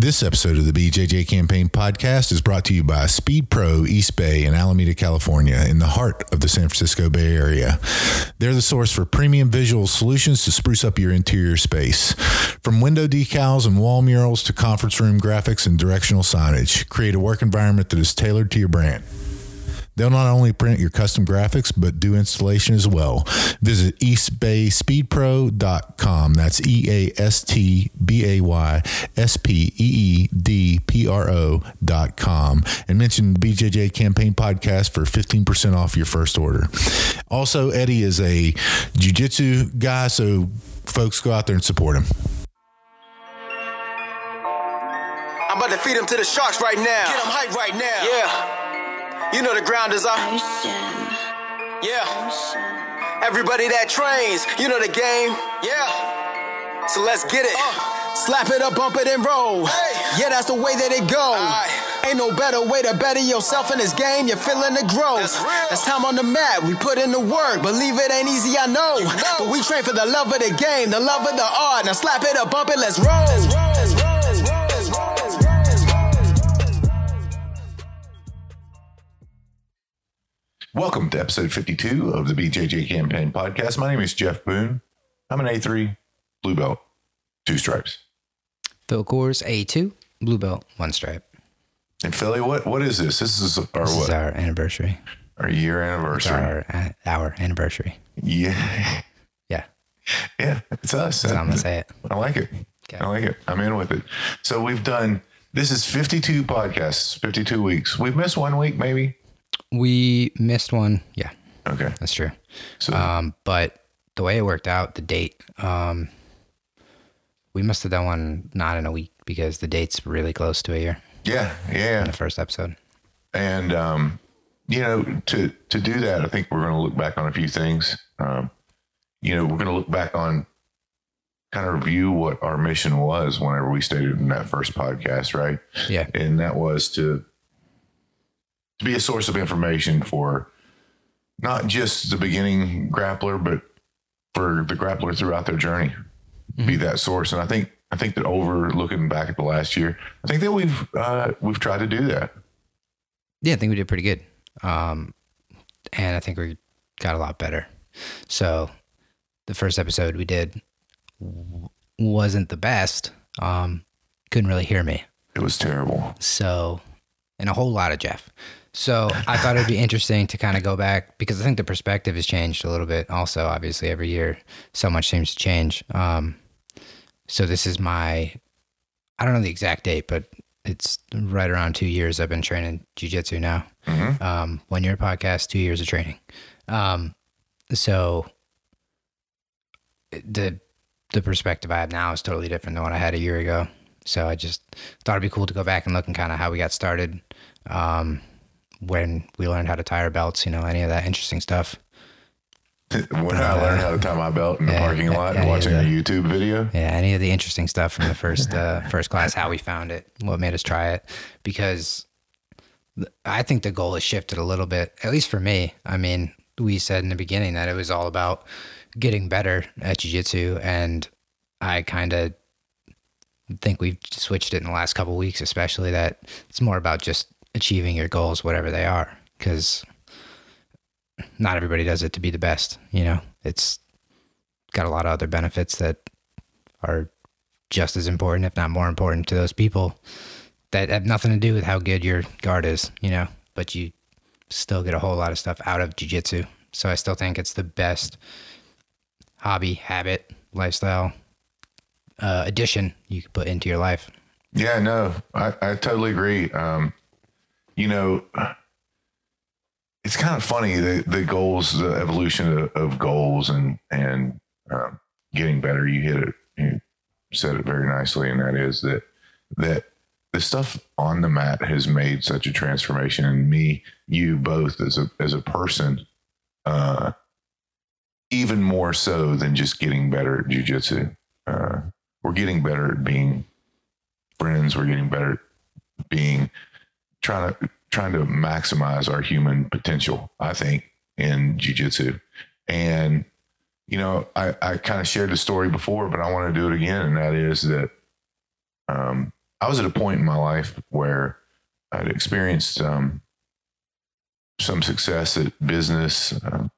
This episode of the BJJ Campaign podcast is brought to you by Speed Pro East Bay in Alameda, California, in the heart of the San Francisco Bay Area. They're the source for premium visual solutions to spruce up your interior space. From window decals and wall murals to conference room graphics and directional signage, create a work environment that is tailored to your brand. They'll not only print your custom graphics, but do installation as well. Visit eastbayspeedpro.com. That's E A S T B A Y S P E E D P R O.com and mention the BJJ Campaign Podcast for 15% off your first order. Also, Eddie is a jiu jitsu guy, so folks go out there and support him. I'm about to feed him to the sharks right now. Get him hype right now. Yeah. You know the ground is. Ocean, Yeah. Everybody that trains, you know the game. Yeah. So let's get it. Uh. Slap it up, bump it, and roll. Hey. Yeah, that's the way that it go. Aye. Ain't no better way to better yourself in this game. You're feeling the growth. That's real. That's time on the mat. We put in the work. Believe it ain't easy, I know. You know. But we train for the love of the game, the love of the art. Now slap it up, bump it. Let's roll. Let's roll. Let's roll. Welcome to episode 52 of the BJJ Campaign Podcast. My name is Jeff Boone. I'm an A3 blue belt, two stripes. Phil Coors A2, blue belt, one stripe. And Philly, what what is this? This is our This what? is our anniversary. Our year anniversary. our uh, our anniversary. Yeah, Yeah, yeah, it's us. that's I'm gonna say it. I like it. Okay. I like it. I'm in with it. So we've done. This is 52 podcasts, 52 weeks. We've missed one week, maybe. We missed one. Yeah, Okay. that's true. So Um, but the way it worked out, the date, um, we must have done one not in a week because the date's really close to a year. yeah, yeah. in The first episode. and um, you know to to do that i think we're going to look back on a few things um, you know we're going to look back on kind of review what our mission was whenever we stated in that first podcast right Yeah, and that was to to be a source of information for not just the beginning grappler but for the grappler throughout their journey be that source and i think i think that over looking back at the last year i think that we've uh, we've tried to do that yeah, I think we did pretty good. Um, and I think we got a lot better. So the first episode we did w- wasn't the best. Um, couldn't really hear me. it was terrible So, and a whole lot of Jeff. So I thought it'd be interesting to kind of go back because I think the perspective has changed a little bit. Also, obviously, every year so much seems to change. Um, so this is my, I don't know the exact date, but it's right around two years I've been training jujitsu now. Mhm. Um, one year podcast, two years of training. Um, so the the perspective I have now is totally different than what I had a year ago. So I just thought it'd be cool to go back and look and kind of how we got started, um, when we learned how to tie our belts, you know, any of that interesting stuff. when I learned how to tie my belt in the parking lot yeah, and watching yeah. a YouTube video. Yeah, any of the interesting stuff from the first uh, first class, how we found it, what made us try it, because I think the goal has shifted a little bit, at least for me. I mean, we said in the beginning that it was all about getting better at jiu-jitsu, and I kind of think we've switched it in the last couple weeks, especially that it's more about just achieving your goals, whatever they are, because not everybody does it to be the best. You know, it's got a lot of other benefits that are just as important, if not more important, to those people that have nothing to do with how good your guard is, you know, but you still get a whole lot of stuff out of jujitsu. So I still think it's the best hobby, habit, lifestyle uh, addition you could put into your life. Yeah, no, I, I totally agree. Um, you know, it's kind of funny the the goals, the evolution of, of goals, and and um, getting better. You hit it. You said it very nicely, and that is that that the stuff on the mat has made such a transformation in me, you both as a as a person. Uh, even more so than just getting better at jujitsu. Uh, we're getting better at being friends. We're getting better at being trying to trying to maximize our human potential. I think in jujitsu, and you know, I I kind of shared the story before, but I want to do it again, and that is that um, I was at a point in my life where I'd experienced um, some success at business, um,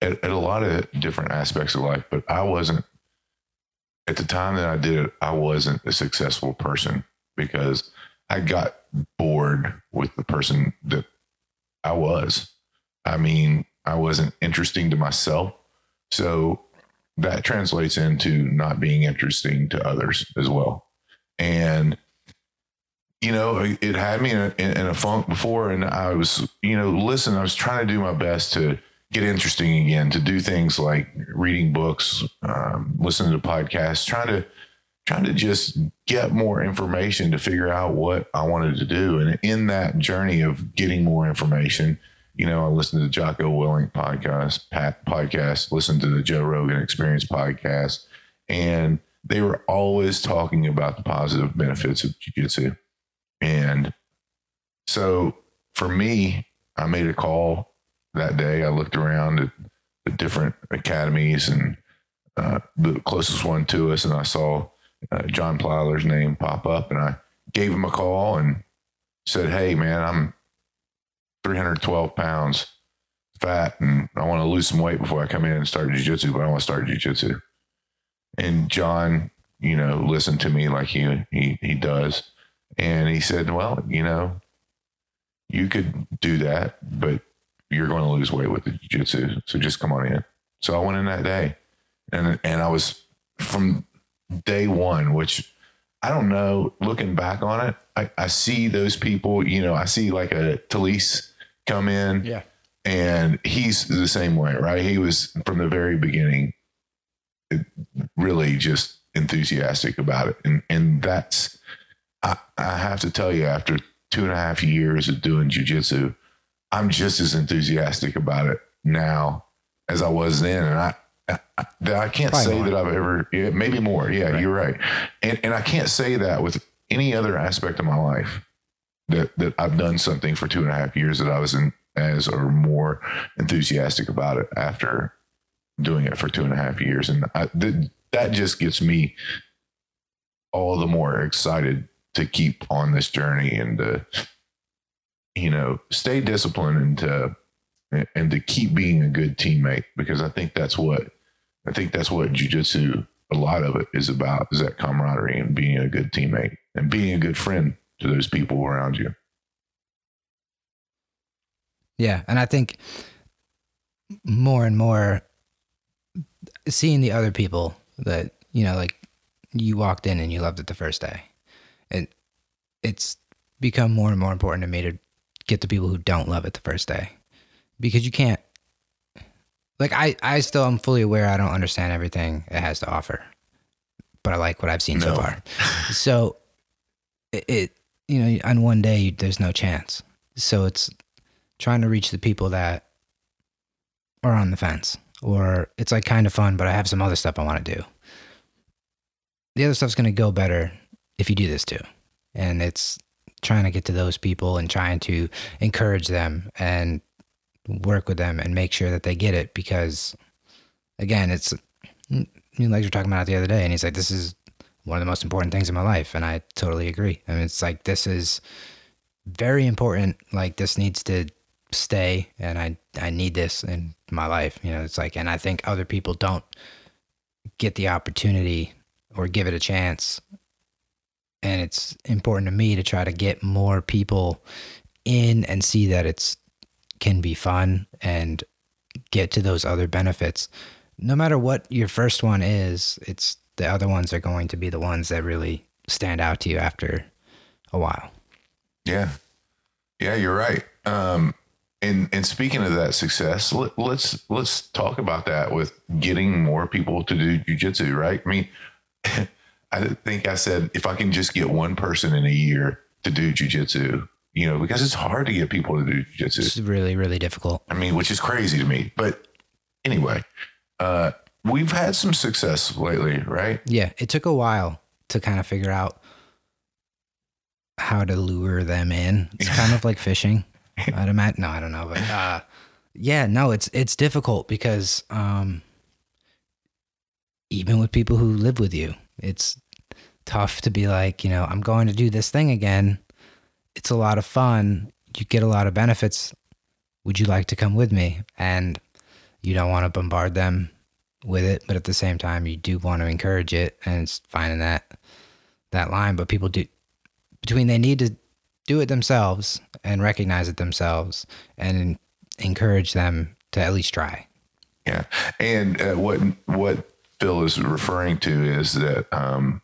at, at a lot of different aspects of life, but I wasn't at the time that I did it. I wasn't a successful person because I got bored with the person that I was. I mean, I wasn't interesting to myself. So that translates into not being interesting to others as well. And, you know, it had me in a, in a funk before. And I was, you know, listen, I was trying to do my best to get interesting again, to do things like reading books, um, listening to podcasts, trying to, trying to just get more information to figure out what I wanted to do. And in that journey of getting more information, you know, I listened to the Jocko Willink podcast, Pat podcast, listened to the Joe Rogan Experience podcast, and they were always talking about the positive benefits of jiu-jitsu. And so for me, I made a call that day. I looked around at the different academies and uh, the closest one to us, and I saw uh, John Plyler's name pop up, and I gave him a call and said, "Hey, man, I'm 312 pounds fat and I want to lose some weight before I come in and start jujitsu, but I want to start jujitsu. And John, you know, listened to me like he, he, he does. And he said, well, you know, you could do that, but you're going to lose weight with the jiu-jitsu. So just come on in. So I went in that day and, and I was from day one, which I don't know, looking back on it, I, I see those people, you know, I see like a Talise come in Yeah. and he's the same way, right? He was from the very beginning really just enthusiastic about it. And and that's I, I have to tell you, after two and a half years of doing jujitsu, I'm just as enthusiastic about it now as I was then. And I I, can't Probably say more. that I've ever yeah, maybe more. Yeah, Right. you're right. And and I can't say that with any other aspect of my life that that I've done something for two and a half years that I was in as or more enthusiastic about it after doing it for two and a half years, and I, th- that just gets me all the more excited to keep on this journey and to you know stay disciplined and to and to keep being a good teammate because I think that's what I think that's what jujitsu a lot of it is about is that camaraderie and being a good teammate and being a good friend to those people around you. Yeah, and I think more and more seeing the other people that you know, like you walked in and you loved it the first day, and it's become more and more important to me to get the people who don't love it the first day, because you can't. Like I, I still am fully aware I don't understand everything it has to offer, but I like what I've seen so far. so, it, it, you know, on one day there's no chance. So it's trying to reach the people that are on the fence or it's like kind of fun but i have some other stuff i want to do the other stuff's going to go better if you do this too and it's trying to get to those people and trying to encourage them and work with them and make sure that they get it because again it's me and legs were talking about it the other day and he's like this is one of the most important things in my life and i totally agree I mean, it's like this is very important like this needs to stay and I I need this in my life. You know, it's like and I think other people don't get the opportunity or give it a chance. And it's important to me to try to get more people in and see that it's can be fun and get to those other benefits. No matter what your first one is, it's the other ones are going to be the ones that really stand out to you after a while. Yeah. Yeah, you're right. Um, and and speaking of that success, let, let's let's talk about that with getting more people to do jujitsu. Right? I mean, I think I said if I can just get one person in a year to do jujitsu, you know, because it's hard to get people to do jujitsu. It's really, really difficult. I mean, which is crazy to me. But anyway, uh, we've had some success lately, right? Yeah, it took a while to kind of figure out how to lure them in. It's kind of like fishing. I'd imagine. No, I don't know, but uh, yeah, no, it's it's difficult because um, even with people who live with you, it's tough to be like, you know, I'm going to do this thing again. It's a lot of fun. You get a lot of benefits. Would you like to come with me? And you don't want to bombard them with it, but at the same time, you do want to encourage it, and it's finding that that line. But people do between they need to do it themselves and recognize it themselves, and encourage them to at least try. Yeah, and uh, what what Phil is referring to is that um,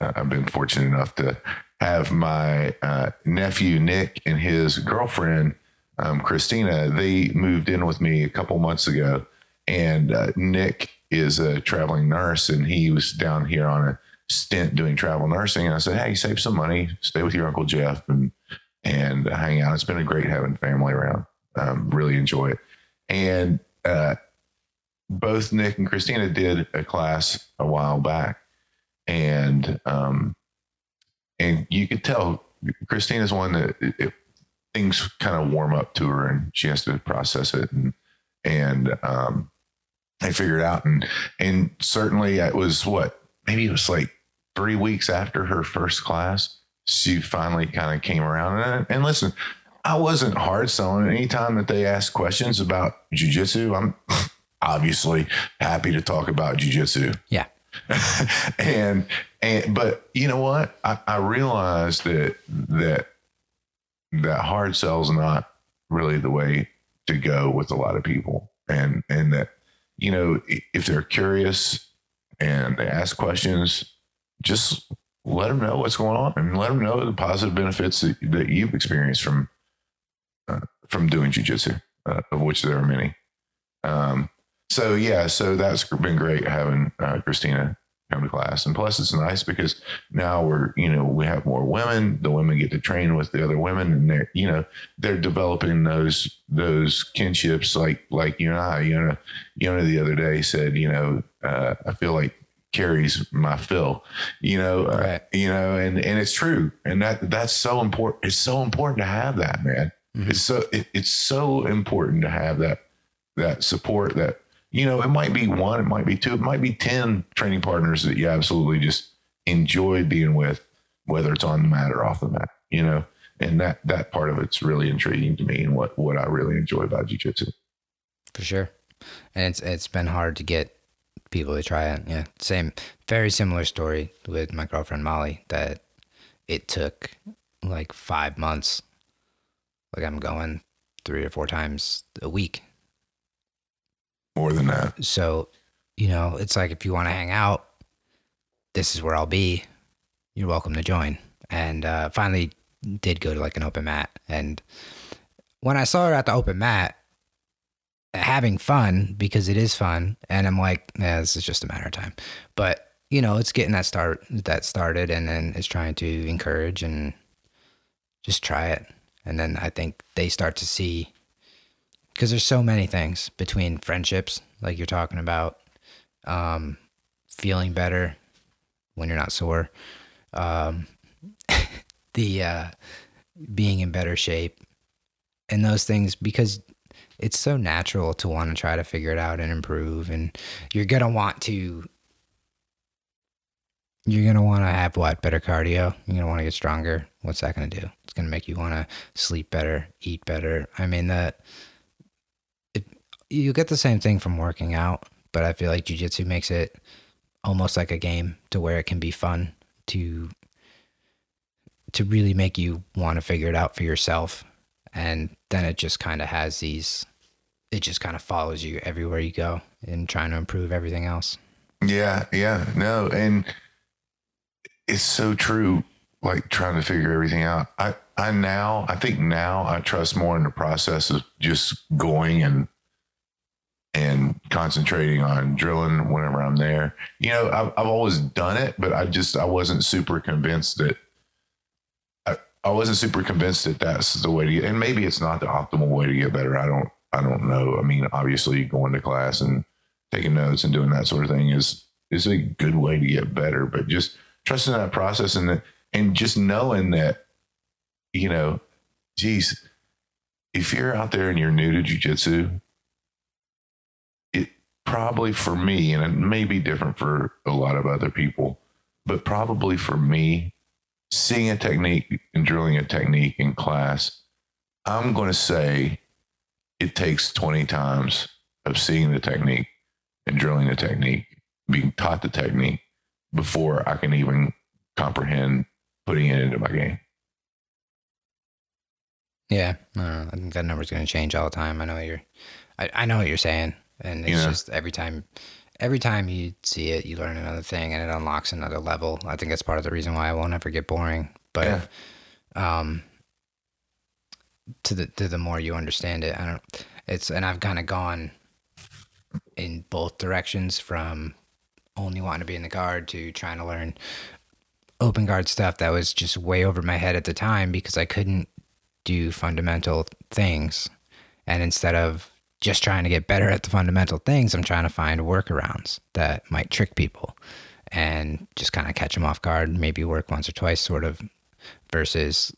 I've been fortunate enough to have my uh, nephew Nick and his girlfriend um, Christina. They moved in with me a couple months ago, and uh, Nick is a traveling nurse, and he was down here on a stint doing travel nursing. And I said, "Hey, save some money, stay with your uncle Jeff, and and hang out. It's been a great having family around. Um, really enjoy it." And uh, both Nick and Christina did a class a while back, and um, and you could tell Christina's one that it, it, things kind of warm up to her, and she has to process it, and and um, I figured out, and and certainly it was what maybe it was like three weeks after her first class, she finally kind of came around, and, and listen. I wasn't hard selling. Anytime that they asked questions about jujitsu, I'm obviously happy to talk about jujitsu. Yeah. and and but you know what? I, I realized that that that hard sell's not really the way to go with a lot of people. And and that, you know, if they're curious and they ask questions, just let them know what's going on and let them know the positive benefits that, that you've experienced from uh, from doing jujitsu, uh, of which there are many. Um, so yeah, so that's been great having uh, Christina come to class, and plus it's nice because now we're you know we have more women. The women get to train with the other women, and they're you know they're developing those those kinships like like you and I. You know, you know the other day said you know uh, I feel like Carrie's my Phil, you know, uh, you know, and and it's true, and that that's so important. It's so important to have that, man. Mhm. It's so it, it's so important to have that that support. That you know, it might be one, it might be two, it might be ten training partners that you absolutely just enjoy being with, whether it's on the mat or off the mat. You know, and that that part of it's really intriguing to me, and what what I really enjoy about jujitsu. for sure. And it's it's been hard to get people to try it. Yeah, same, very similar story with my girlfriend Molly. That it took like five months. Like I'm going three or four times a week. More than that, So, you know, it's like if you want to hang out, this is where I'll be. You're welcome to join. And uh, finally, did go to like an open mat. And when I saw her at the open mat, having fun because it is fun, and I'm like, yeah, this is just a matter of time. But you know, it's getting that start that started, and then it's trying to encourage and just try it. And then I think they start to see because there's so many things between friendships, like you're talking about, um, feeling better when you're not sore, um, the uh, being in better shape, and those things because it's so natural to want to try to figure it out and improve, and you're gonna want to. You're gonna want to have what better cardio. You're gonna want to get stronger. What's that gonna do? It's gonna make you want to sleep better, eat better. I mean that you get the same thing from working out, but I feel like jujitsu makes it almost like a game to where it can be fun to to really make you want to figure it out for yourself. And then it just kind of has these it just kind of follows you everywhere you go in trying to improve everything else. Yeah, yeah, no, and it's so true. Like trying to figure everything out. I, I now, I think now I trust more in the process of just going and and concentrating on drilling whenever I'm there. You know, I've, I've always done it, but I just I wasn't super convinced that. I, I wasn't super convinced that that's the way to get, and maybe it's not the optimal way to get better. I don't, I don't know. I mean, obviously, going to class and taking notes and doing that sort of thing is is a good way to get better. But just trusting that process and and just knowing that, you know, geez, if you're out there and you're new to jujitsu, it probably for me, and it may be different for a lot of other people, but probably for me, seeing a technique and drilling a technique in class, I'm going to say it takes 20 times of seeing the technique and drilling the technique, being taught the technique before I can even comprehend putting it into my game. Yeah, I, think that number's going to change all the time. I know you're, I, I know what you're saying, and it's Yeah. just every time, every time you see it, you learn another thing, and it unlocks another level. I think that's part of the reason why it won't ever get boring. But, Yeah. um, to the to the more you understand it, I don't. It's and I've kind of gone in both directions from only wanting to be in the guard to trying to learn open guard stuff that was just way over my head at the time because I couldn't do fundamental things. And instead of just trying to get better at the fundamental things, I'm trying to find workarounds that might trick people and just kind of catch them off guard, maybe work once or twice, sort of, versus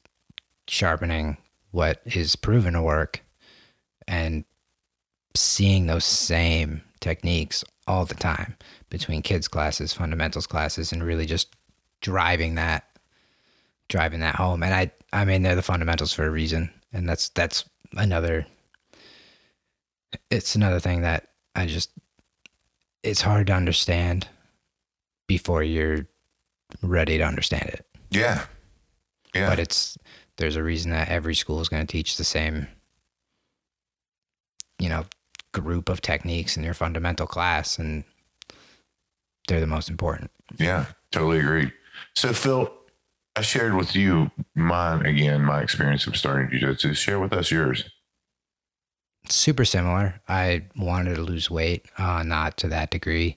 sharpening what is proven to work and seeing those same techniques all the time between kids classes fundamentals classes and really just driving that driving that home. And i i mean they're the fundamentals for a reason and that's that's another it's another thing that i just it's hard to understand before you're ready to understand it Yeah. Yeah. but it's there's a reason that every school is going to teach the same you know group of techniques in your fundamental class and they're the most important Yeah, totally agree. So, Phil, I shared with you mine again, my experience of starting jujitsu. Share with us yours. Super similar. I wanted to lose weight uh, not to that degree.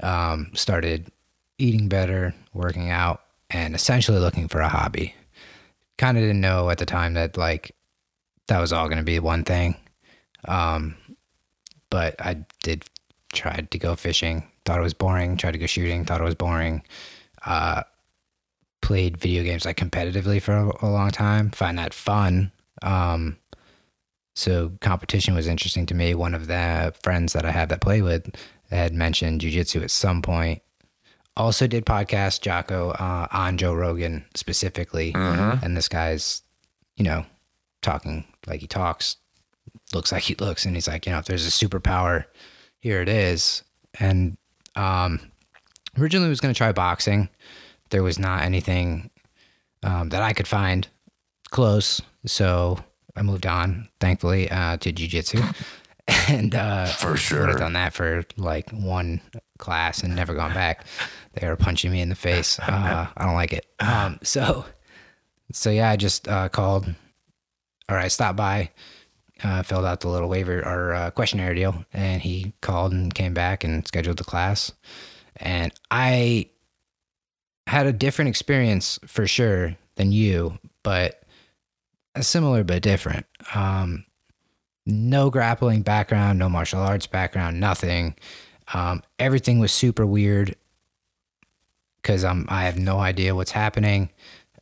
Um, started eating better working out and essentially looking for a hobby. Kind of didn't know at the time that like that was all going to be one thing. Um, but i did try to go fishing thought it was boring tried to go shooting thought it was boring. Uh, played video games like competitively for a, a long time find that fun. Um, so competition was interesting to me. One of the friends that I have that play with had mentioned jujitsu at some point. Also did podcast Jocko uh, on Joe Rogan specifically, and this guy's, you know, talking like he talks, looks like he looks, and he's like, you know, if there's a superpower, here it is. And um, originally was going to try boxing. There was not anything um, that I could find close, so I moved on, thankfully, uh, to jujitsu, and uh, For would sure. have done that for like one class and never gone back. They were punching me in the face. Uh, I don't like it. Um, so, so yeah, I just uh, called, or I stopped by, uh, filled out the little waiver or uh, questionnaire deal, and he called and came back and scheduled the class. And I had a different experience for sure than you, but similar but different. Um, no grappling background, no martial arts background, nothing. Um, everything was super weird because I'm I have no idea what's happening.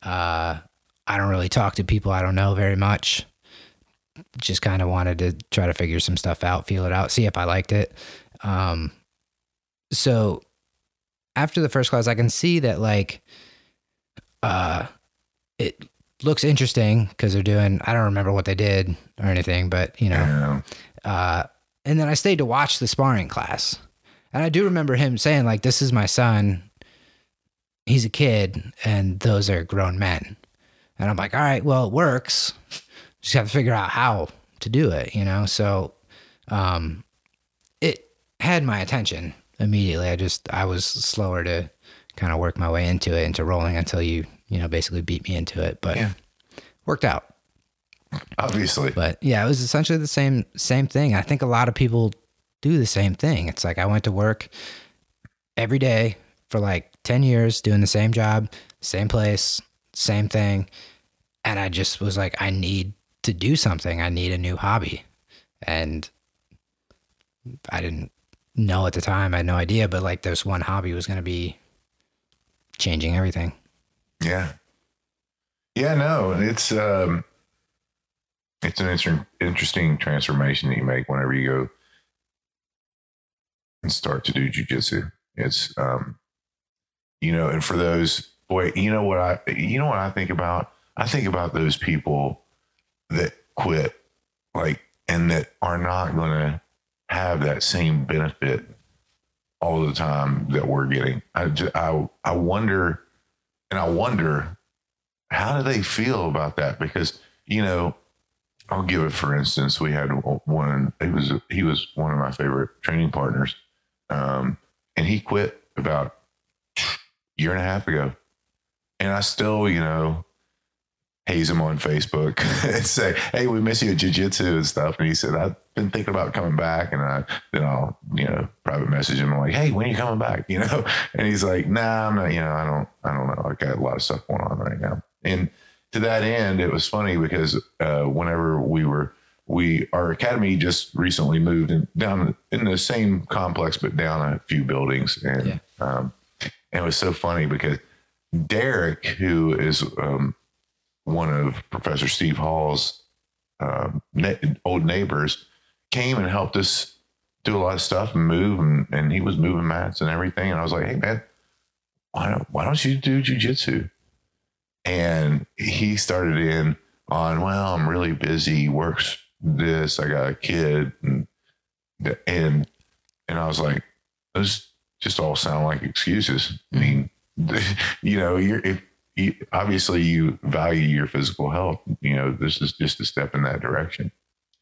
Uh, I don't really talk to people I don't know very much. Just kind of wanted to try to figure some stuff out, feel it out, see if I liked it. Um, so after the first class, I can see that like uh, it looks interesting because they're doing. I don't remember what they did or anything, but you know, uh, and then I stayed to watch the sparring class. And I do remember him saying, like, this is my son. He's a kid, and those are grown men. And I'm like, all right, well, it works. Just have to figure out how to do it, you know? So um, it had my attention immediately. I just, I was slower to kind of work my way into it, into rolling until you, you know, basically beat me into it. But Yeah. worked out. Obviously. But yeah, it was essentially the same same thing. I think a lot of people do the same thing. It's like I went to work every day for like 10 years doing the same job, same place, same thing, and I just was like I need to do something. I need a new hobby. And I didn't know at the time. I had no idea, but like this one hobby was going to be changing everything. Yeah. Yeah, no, it's um it's an inter- interesting transformation that you make whenever you go and start to do jujitsu. It's um you know, and for those boy, you know what I you know what I think about? I think about those people that quit like and that are not going to have that same benefit all the time that we're getting. I, I, I wonder, and I wonder, how do they feel about that? Because, you know, I'll give it for instance. We had one. He was he was one of my favorite training partners, um, and he quit about a year and a half ago. And I still, you know, haze him on Facebook and say, "Hey, we miss you at jujitsu and stuff." And he said, "I've been thinking about coming back." And I then I'll you know private message him like, "Hey, when are you coming back?" You know, and he's like, "Nah, I'm not. You know, I don't. I don't know. I got a lot of stuff going on right now." And to that end, it was funny because uh, whenever we were we our academy just recently moved in, down in the same complex but down a few buildings and Yeah. um, and it was so funny because Derek, who is um, one of Professor Steve Hall's um, ne- old neighbors, came and helped us do a lot of stuff and move, and, and he was moving mats and everything. And I was like, "Hey, man, why don't why don't you do jujitsu?" And he started in on, "Well, I'm really busy. Works this. I got a kid, and and and I was like, those just all sound like excuses. I mean, you know, you're if you, obviously you value your physical health. You know, this is just a step in that direction,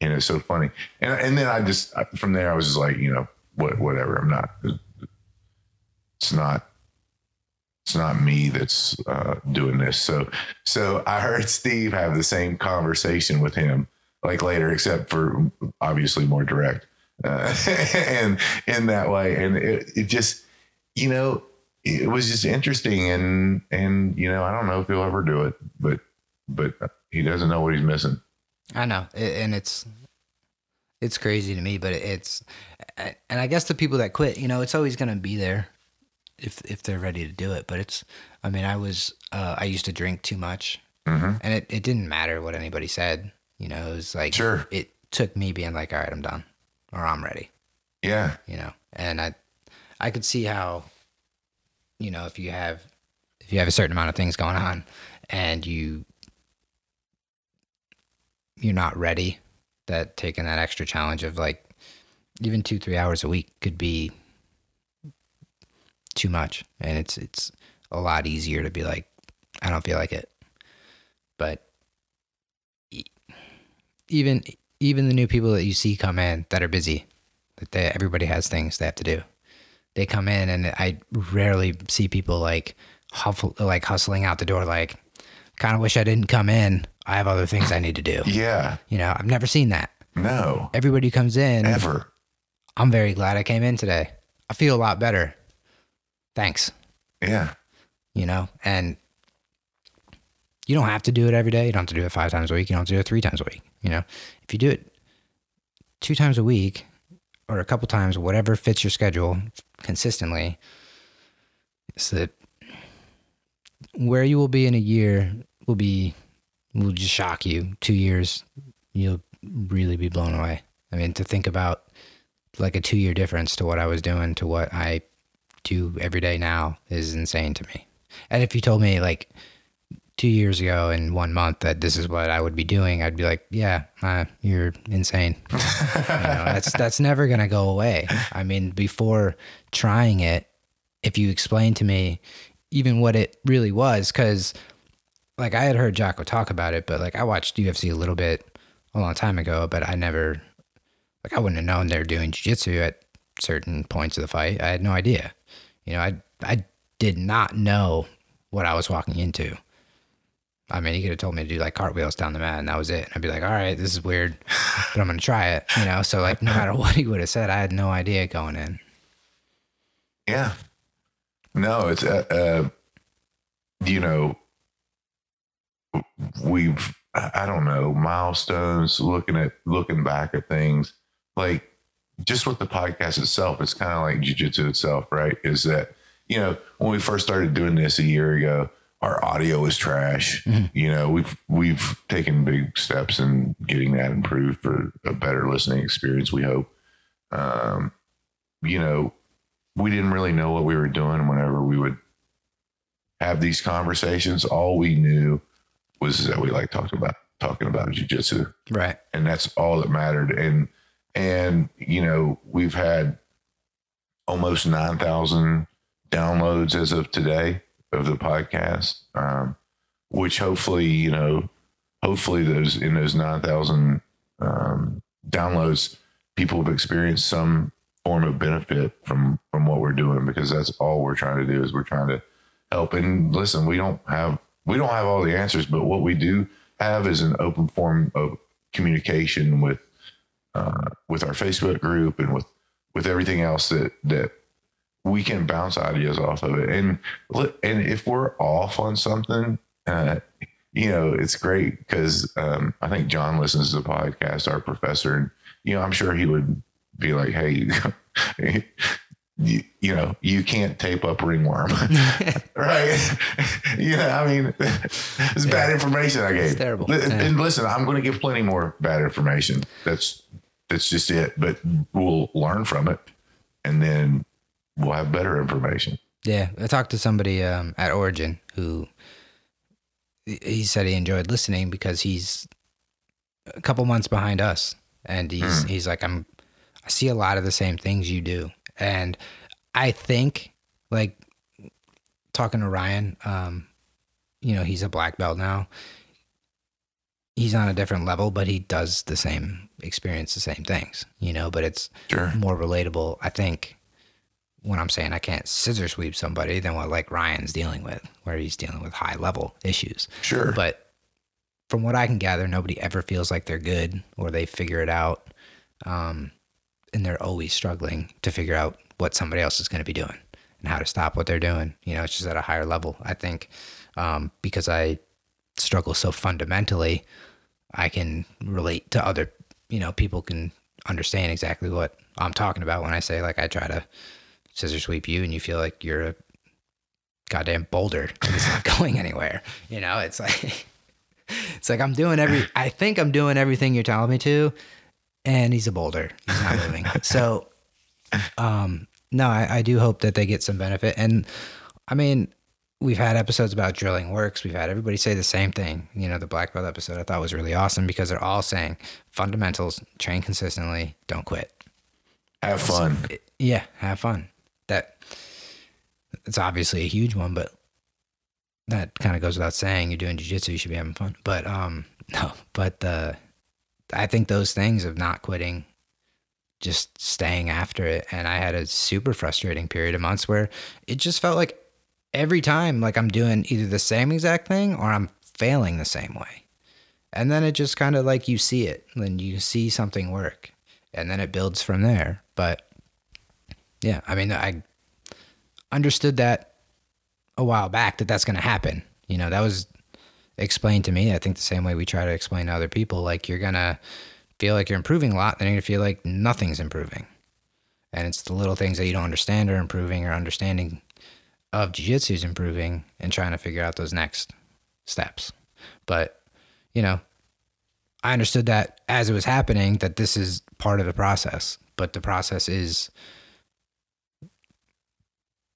and it's so funny. And and then I just from there I was just like, you know, what whatever. I'm not. It's not. It's not me that's uh, doing this. So so I heard Steve have the same conversation with him like later, except for obviously more direct uh, and in that way. And it, it just, you know, it was just interesting. And, and, you know, I don't know if he'll ever do it, but, but he doesn't know what he's missing. I know, and it's it's crazy to me, but it's and I guess the people that quit, you know, it's always gonna be there if if they're ready to do it. But it's, I mean, I was uh, I used to drink too much, Mhm. and it it didn't matter what anybody said. You know, it was like Sure. it took me being like, all right, I'm done, or I'm ready. Yeah. You know, and I I could see how, you know, if you have if you have a certain amount of things going on, and you you're not ready that taking that extra challenge of like even two three hours a week could be too much. And it's it's a lot easier to be like i don't feel like it. But even even the new people that you see come in that are busy that they, everybody has things they have to do they come in and i rarely see people like huffle, like hustling out the door like kind of wish i didn't come in i have other things i need to do Yeah. you know, I've never seen that. No. Everybody who comes in. Ever. I'm very glad I came in today. I feel a lot better. Thanks. Yeah. You know, and you don't have to do it every day. You don't have to do it five times a week. You don't have to do it three times a week. You know, if you do it two times a week or a couple times, whatever fits your schedule consistently, it's that where you will be in a year will be will just shock you. Two years, you'll really be blown away. I mean, to think about like a two year difference to what I was doing to what I do every day now is insane to me. And if you told me like two years ago in one month that this is what I would be doing, I'd be like, yeah, uh, you're insane. you know, that's that's never gonna go away. I mean, before trying it, if you explained to me even what it really was, because like I had heard Jocko talk about it, but like I watched UFC a little bit a long time ago, but I never like I wouldn't have known they were doing jiu-jitsu at certain points of the fight. I had no idea. You know, I I did not know what I was walking into. I mean, he could have told me to do like cartwheels down the mat, and that was it. And I'd be like, all right, this is weird, but I'm gonna try it. You know, so like no matter what he would have said, I had no idea going in. Yeah. No, it's uh, uh you know we've I don't know milestones looking at looking back at things. Like just with the podcast itself it's kind of like jujitsu itself right? Is that you know when we first started doing this a year ago our audio was trash. You know we've we've taken big steps in getting that improved for a better listening experience we hope. Um you know we didn't really know what we were doing whenever we would have these conversations. All we knew was that we like talked about talking about jujitsu Right. and that's all that mattered. And and you know we've had almost nine thousand downloads as of today of the podcast, um, which hopefully you know hopefully those in those nine thousand um, downloads, people have experienced some form of benefit from from what we're doing because that's all we're trying to do is we're trying to help. And listen, we don't have we don't have all the answers, but what we do have is an open form of communication with uh, with our Facebook group and with with everything else that that we can bounce ideas off of it. And and if we're off on something, uh, you know, it's great because um, I think John listens to the podcast, our professor, and you know, I'm sure he would be like, "Hey, you, you know, you can't tape up ringworm, right?" yeah, I mean, it's bad information I gave. It's terrible. Yeah. And listen, I'm going to give plenty more bad information. That's that's just it. But we'll learn from it, and then we'll have better information. Yeah, I talked to somebody um, at Origin who he- he said he enjoyed listening because he's a couple months behind us, and he's he's like I'm I see a lot of the same things you do, and I think like talking to Ryan, um, you know, he's a black belt now. He's on a different level, but he does the same experience, the same things, you know. But it's Sure. more relatable, I think, when I'm saying I can't scissor sweep somebody than what like Ryan's dealing with, where he's dealing with high level issues. Sure. But from what I can gather, nobody ever feels like they're good or they figure it out. Um, and they're always struggling to figure out what somebody else is going to be doing and how to stop what they're doing. You know, it's just at a higher level. I think um, because I struggle so fundamentally, I can relate to other, you know, people can understand exactly what I'm talking about when I say, like, I try to scissor sweep you and you feel like you're a goddamn boulder and it's not going anywhere. You know, it's like, it's like I'm doing every, I think I'm doing everything you're telling me to, and he's a boulder. He's not moving. so, um, no, I, I do hope that they get some benefit. And I mean, we've had episodes about drilling works. We've had everybody say the same thing. You know, the black belt episode I thought was really awesome because they're all saying fundamentals, train consistently, don't quit. have fun. Yeah, have fun. That it's obviously a huge one, but that kind of goes without saying. You're doing jujitsu, you should be having fun. But um, no, but uh, I think those things of not quitting, just staying after it, and I had a super frustrating period of months where it just felt like every time, like I'm doing either the same exact thing or I'm failing the same way. And then it just kind of like you see it, then you see something work, and then it builds from there. But yeah, I mean, I understood that a while back that that's going to happen. You know, that was explained to me. I think the same way we try to explain to other people. Like you're gonna feel like you're improving a lot, then you're gonna feel like nothing's improving. And it's the little things that you don't understand are improving, or understanding of jiu-jitsu is improving, and trying to figure out those next steps. But you know, I understood that as it was happening, that this is part of the process. But the process is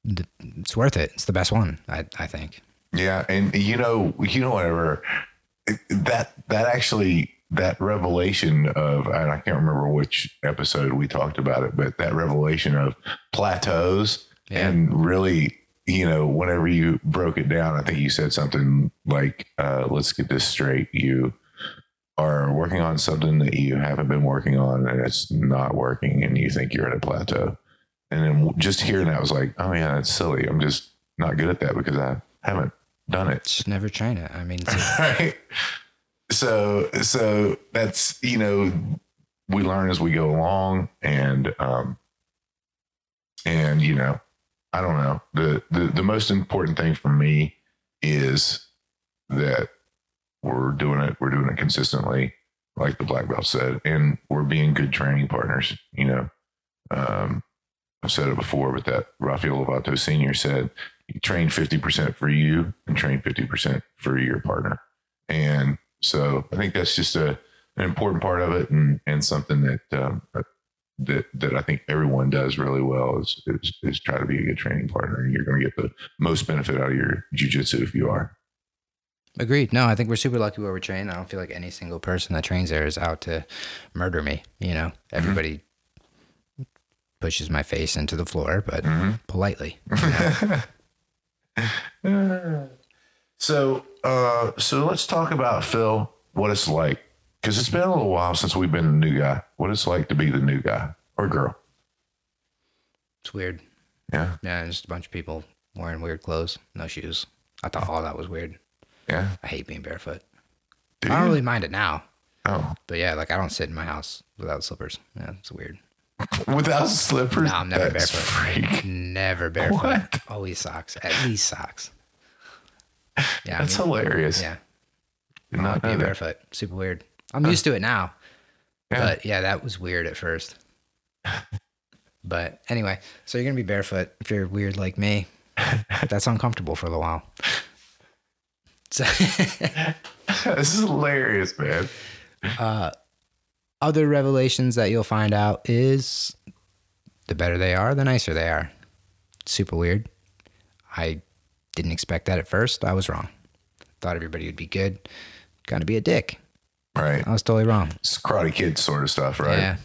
it's worth it. It's the best one, I, I think. Yeah, and you know, you know, whatever that that actually that revelation of and I can't remember which episode we talked about it, but that revelation of plateaus Yeah. and really, you know, whenever you broke it down, I think you said something like, uh, "Let's get this straight. You are working on something that you haven't been working on, and it's not working, and you think you're at a plateau." And then just hearing that was like, "Oh yeah, that's silly. I'm just not good at that because I haven't done it." Just never train it. I mean, right so so that's you know we learn as we go along and um and you know i don't know the the, the most important thing for me is that we're doing it we're doing it consistently like the black belt said and we're being good training partners you know um i've said it before but that rafael lovato senior said train 50% for you and train 50% for your partner and so I think that's just a, an important part of it and, and something that, um, that that I think everyone does really well is is, is try to be a good training partner, and you're going to get the most benefit out of your jujitsu if you are. Agreed. No, I think we're super lucky where we train. I don't feel like any single person that trains there is out to murder me. You know, everybody pushes my face into the floor, but politely. So, uh, so let's talk about Phil. What it's like, because it's been a little while since we've been a new guy. What it's like to be the new guy or girl. It's weird. Yeah, Yeah, just a bunch of people wearing weird clothes, no shoes. I thought all that was weird. yeah. I hate being barefoot. Do I don't you? really mind it now, Oh, but yeah, like I don't sit in my house without slippers. Yeah, it's weird. Without slippers. No, I'm never That's barefoot. Freak. Never barefoot. What? Always socks. At least socks. Yeah, I That's mean, hilarious. yeah. Did not being barefoot. Super weird. I'm used to it now. Yeah. But yeah, that was weird at first. But anyway, so you're gonna be barefoot if you're weird like me. That's uncomfortable for a little while. So this is hilarious, man. Uh, other revelations that you'll find out is the better they are, the nicer they are. Super weird. I didn't expect that at first. I was wrong. Thought everybody would be good. Gotta be a dick. Right. I was totally wrong. It's Karate Kid sort of stuff, right? Yeah.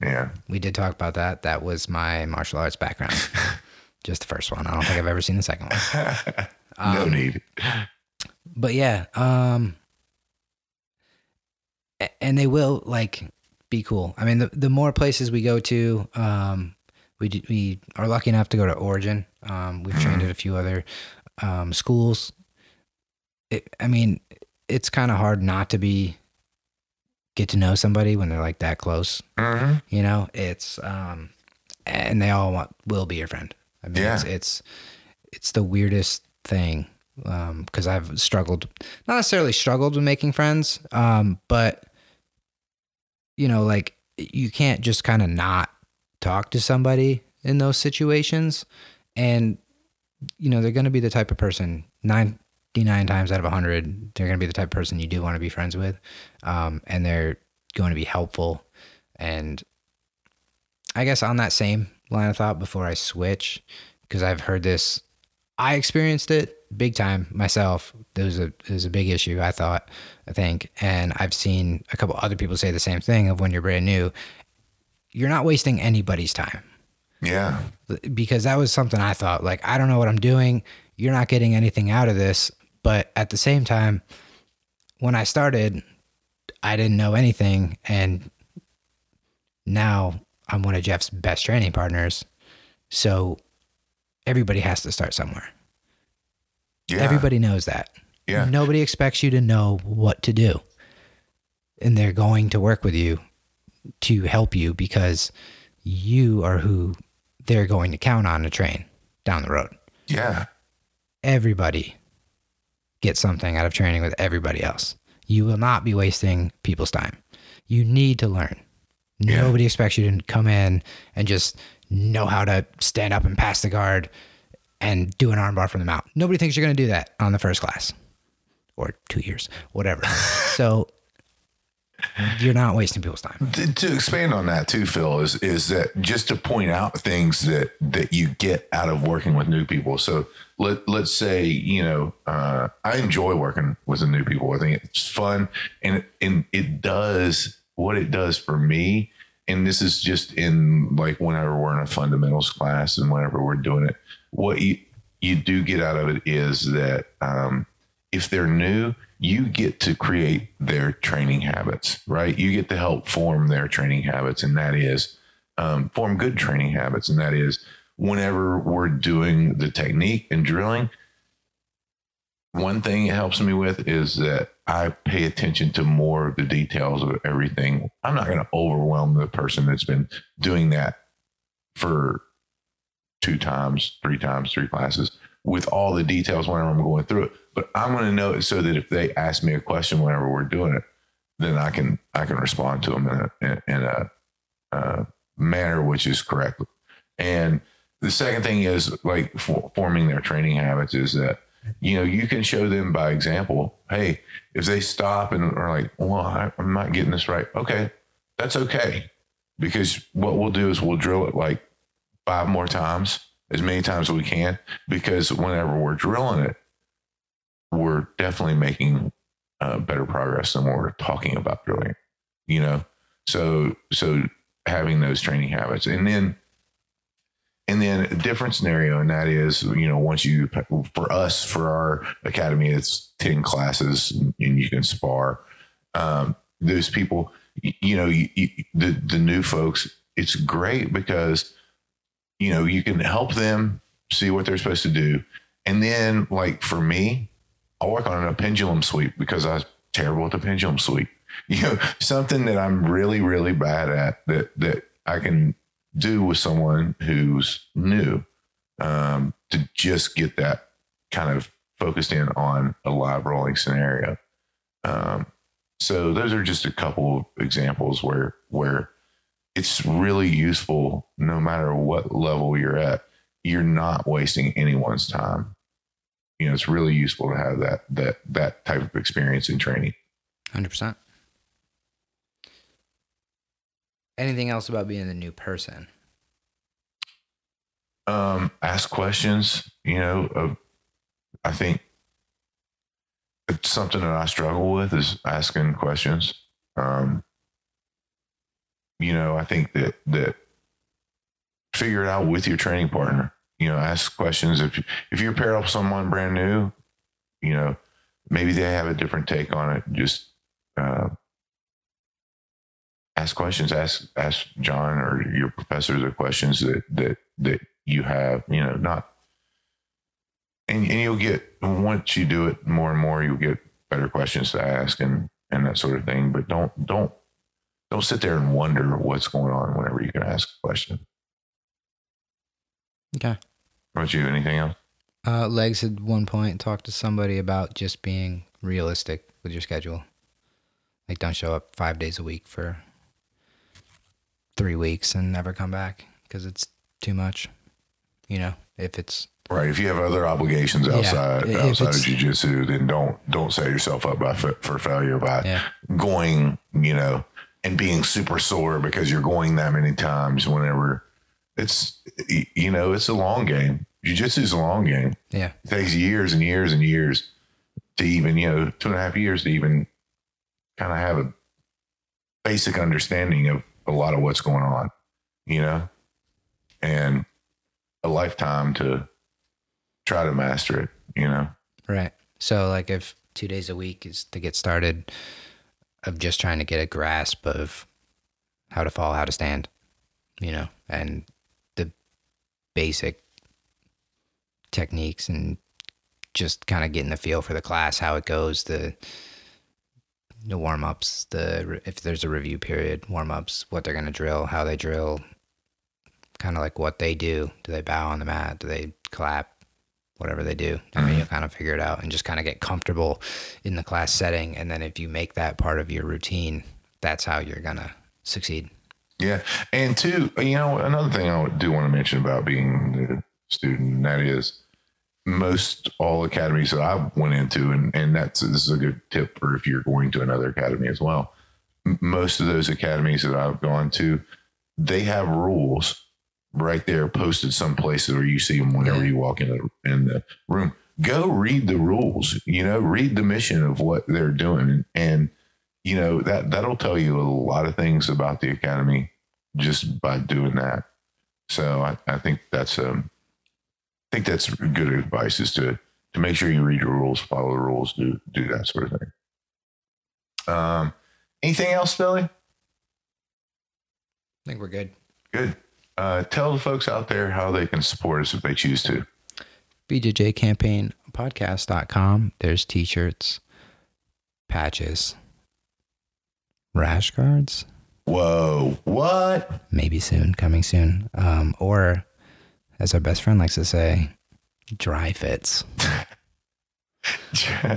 Yeah. We did talk about that. That was my martial arts background. Just the first one. I don't think I've ever seen the second one. no need. But yeah, um and they will like be cool. I mean, the the more places we go to, um we do, we are lucky enough to go to Origin. Um we've trained at a few other um schools. It, I mean, it's kind of hard not to be get to know somebody when they're like that close. hmm You know, it's um, and they all want will be your friend. I mean, it's Yeah. it's it's the weirdest thing um because I've struggled, not necessarily struggled with making friends, um, but you know, like you can't just kind of not talk to somebody in those situations, and you know they're going to be the type of person 99 times out of 100 they're going to be the type of person you do want to be friends with um, and they're going to be helpful and I guess on that same line of thought before I switch, because I've heard this, I experienced it big time myself. There was a it was a big issue. I thought, I think, and I've seen a couple other people say the same thing of when you're brand new, you're not wasting anybody's time Yeah. because that was something I thought like I don't know what I'm doing. You're not getting anything out of this, but at the same time, when I started, I didn't know anything, and now I'm one of Jeff's best training partners. So everybody has to start somewhere. Yeah. Everybody knows that. Yeah. Nobody expects you to know what to do. And they're going to work with you to help you because you are who they're going to count on to train down the road. Yeah. Everybody gets something out of training with everybody else. You will not be wasting people's time. You need to learn. Yeah. Nobody expects you to come in and just know how to stand up and pass the guard and do an armbar from the mount. Nobody thinks you're going to do that on the first class or two years, whatever. so you're not wasting people's time. to, expand on that too, Phil, is is that just to point out things that that you get out of working with new people. So let let's say you know uh, I enjoy working with the new people. I think it's fun, and and it does what it does for me. And this is just in like whenever we're in a fundamentals class and whenever we're doing it, what you you do get out of it is that um, if they're new, you get to create their training habits, right? You get to help form their training habits, and that is um, form good training habits, and that is whenever we're doing the technique and drilling. One thing it helps me with is that I pay attention to more of the details of everything. I'm not going to overwhelm the person that's been doing that for two times, three times, three classes with all the details whenever I'm going through it. But I'm going to know it so that if they ask me a question whenever we're doing it, then I can I can respond to them in a in, a manner which is correct. And the second thing is like for, forming their training habits is that you know you can show them by example. Hey, if they stop and are like, "Well, I, I'm not getting this right," okay, that's okay. because what we'll do is we'll drill it like five more times, as many times as we can, because whenever we're drilling it, we're definitely making uh, better progress than we're talking about drilling. You know, so so having those training habits, and then and then a different scenario, and that is, you know, once you for us for our academy, it's ten classes, and, you can spar. Um, those people, you know, you, you, the the new folks, it's great because you know you can help them see what they're supposed to do, and then like for me, I'll work on a pendulum sweep because I'm terrible at the pendulum sweep. You know, something that I'm really, really bad at that that I can do with someone who's new um, to just get that kind of focused in on a live rolling scenario. Um, so those are just a couple of examples where where it's really useful no matter what level you're at. You're not wasting anyone's time. You know, it's really useful to have that that that type of experience in training. Hundred percent. Anything else about being the new person? um, ask questions. You know, uh, I think it's something that I struggle with is asking questions. Um, you know, I think that that figure it out with your training partner. You know, ask questions if if you're paired up with someone brand new. You know, maybe they have a different take on it. Just uh, ask questions. Ask ask John or your professors the questions that that that you have. You know, not and and you'll get once you do it more and more, you'll get better questions to ask and and that sort of thing. But don't don't don't sit there and wonder what's going on whenever you can ask a question. Okay. What about you? Anything else? Uh, Legs at one point talked to somebody about just being realistic with your schedule. Like, don't show up five days a week for three weeks and never come back because it's too much. You know, if it's Right. If you have other obligations outside if outside of jujitsu, then don't don't set yourself up by, fa- for failure by Yeah. going, you know, and being super sore because you're going that many times. Whenever it's, you know, it's a long game. Jiu-jitsu is a long game. yeah, It takes years and years and years to even, you know, two and a half years to even kind of have a basic understanding of a lot of what's going on, you know, and a lifetime to try to master it, you know. right. So, like, if two days a week is to get started, of just trying to get a grasp of how to fall, how to stand, you know, and the basic techniques and just kind of getting the feel for the class, how it goes, the the warm ups, the if there's a review period, warm ups, what they're gonna drill, how they drill, kind of like what they do. Do they bow on the mat? Do they clap? Whatever they do, I mean, mm-hmm. you'll kind of figure it out and just kind of get comfortable in the class setting. And then if you make that part of your routine, that's how you're gonna succeed. Yeah. And two, you know, another thing I do want to mention about being a student, and that is most all academies that I went into, and, and that's this is a good tip for if you're going to another academy as well. Most of those academies that I've gone to, they have rules right there posted some places where you see them whenever Yeah. you walk in the, in the room. Go read the rules, you know, read the mission of what they're doing. And, you know, that, that'll tell you a lot of things about the academy just by doing that. So I, I think that's, um, I think that's good advice is to, to make sure you read your rules, follow the rules, do, do that sort of thing. Um, anything else, Billy? I think we're good. Good. Uh, tell the folks out there how they can support us if they choose to. BJJ campaign podcast.com. There's t shirts, patches, rash guards, Whoa. What? maybe soon, coming soon. Um, or, as our best friend likes to say, dry fits.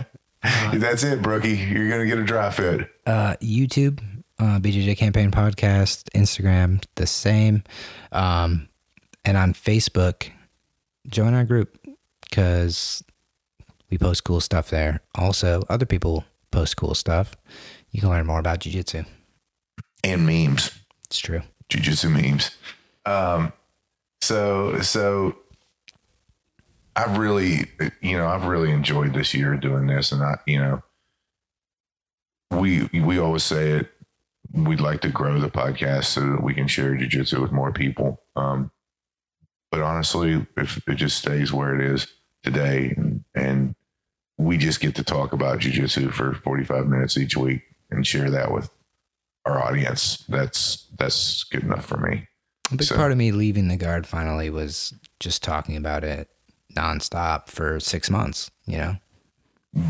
That's it, Brookie. You're going to get a dry fit. Uh, YouTube, uh, BJJ campaign podcast, Instagram, the same. Um, and on Facebook, join our group because we post cool stuff there. Also, other people post cool stuff. You can learn more about jujitsu. And memes. It's true. jujitsu memes. Um, so so I've really, you know, I've really enjoyed this year doing this, and I, you know, we we always say it. We'd like to grow the podcast so that we can share jujitsu with more people. Um, but honestly, if it just stays where it is today, and, and we just get to talk about jujitsu for forty five minutes each week and share that with our audience, that's that's good enough for me. A big So- part of me leaving the guard finally was just talking about it nonstop for six months. You know,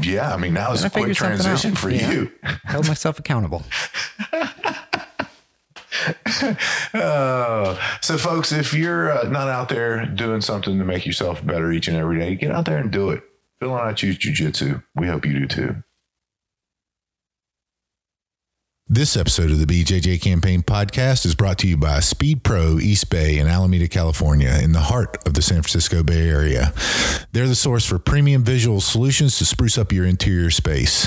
Yeah, I mean now is And a quick transition for yeah. you. held myself accountable. Uh, so, folks, if you're uh, not out there doing something to make yourself better each and every day, get out there and do it. Phil and I choose jujitsu. We hope you do too. This episode of the BJJ Campaign podcast is brought to you by Speed Pro East Bay in Alameda, California, in the heart of the San Francisco Bay Area. They're the source for premium visual solutions to spruce up your interior space.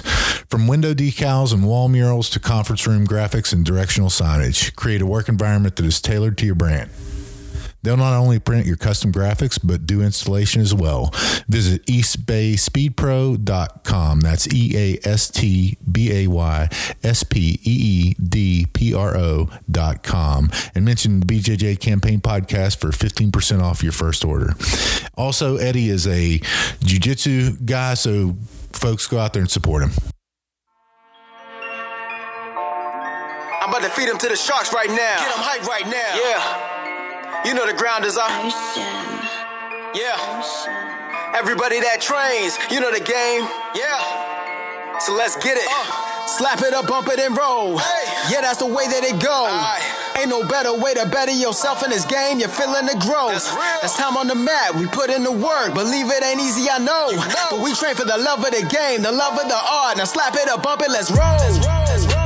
From window decals and wall murals to conference room graphics and directional signage, create a work environment that is tailored to your brand. They'll not only print your custom graphics, but do installation as well. Visit eastbayspeedpro.com. That's E A S T B A Y S P E E D P R O.com. And mention the BJJ Campaign Podcast for 15% off your first order. Also, Eddie is a jiu-jitsu guy, so folks go out there and support him. I'm about to feed him to the sharks right now. Get him hype right now. Yeah. You know the ground is. Ocean, Yeah. Everybody that trains, you know the game. Yeah. So let's get it. Uh. Slap it up, bump it, and roll. Hey. Yeah, that's the way that it goes. Ain't no better way to better yourself in this game. You're feeling the growth. That's. That's time on the mat. We put in the work. Believe it ain't easy, I know. know. But we train for the love of the game, the love of the art. Now slap it up, bump it, let's roll. Let's roll.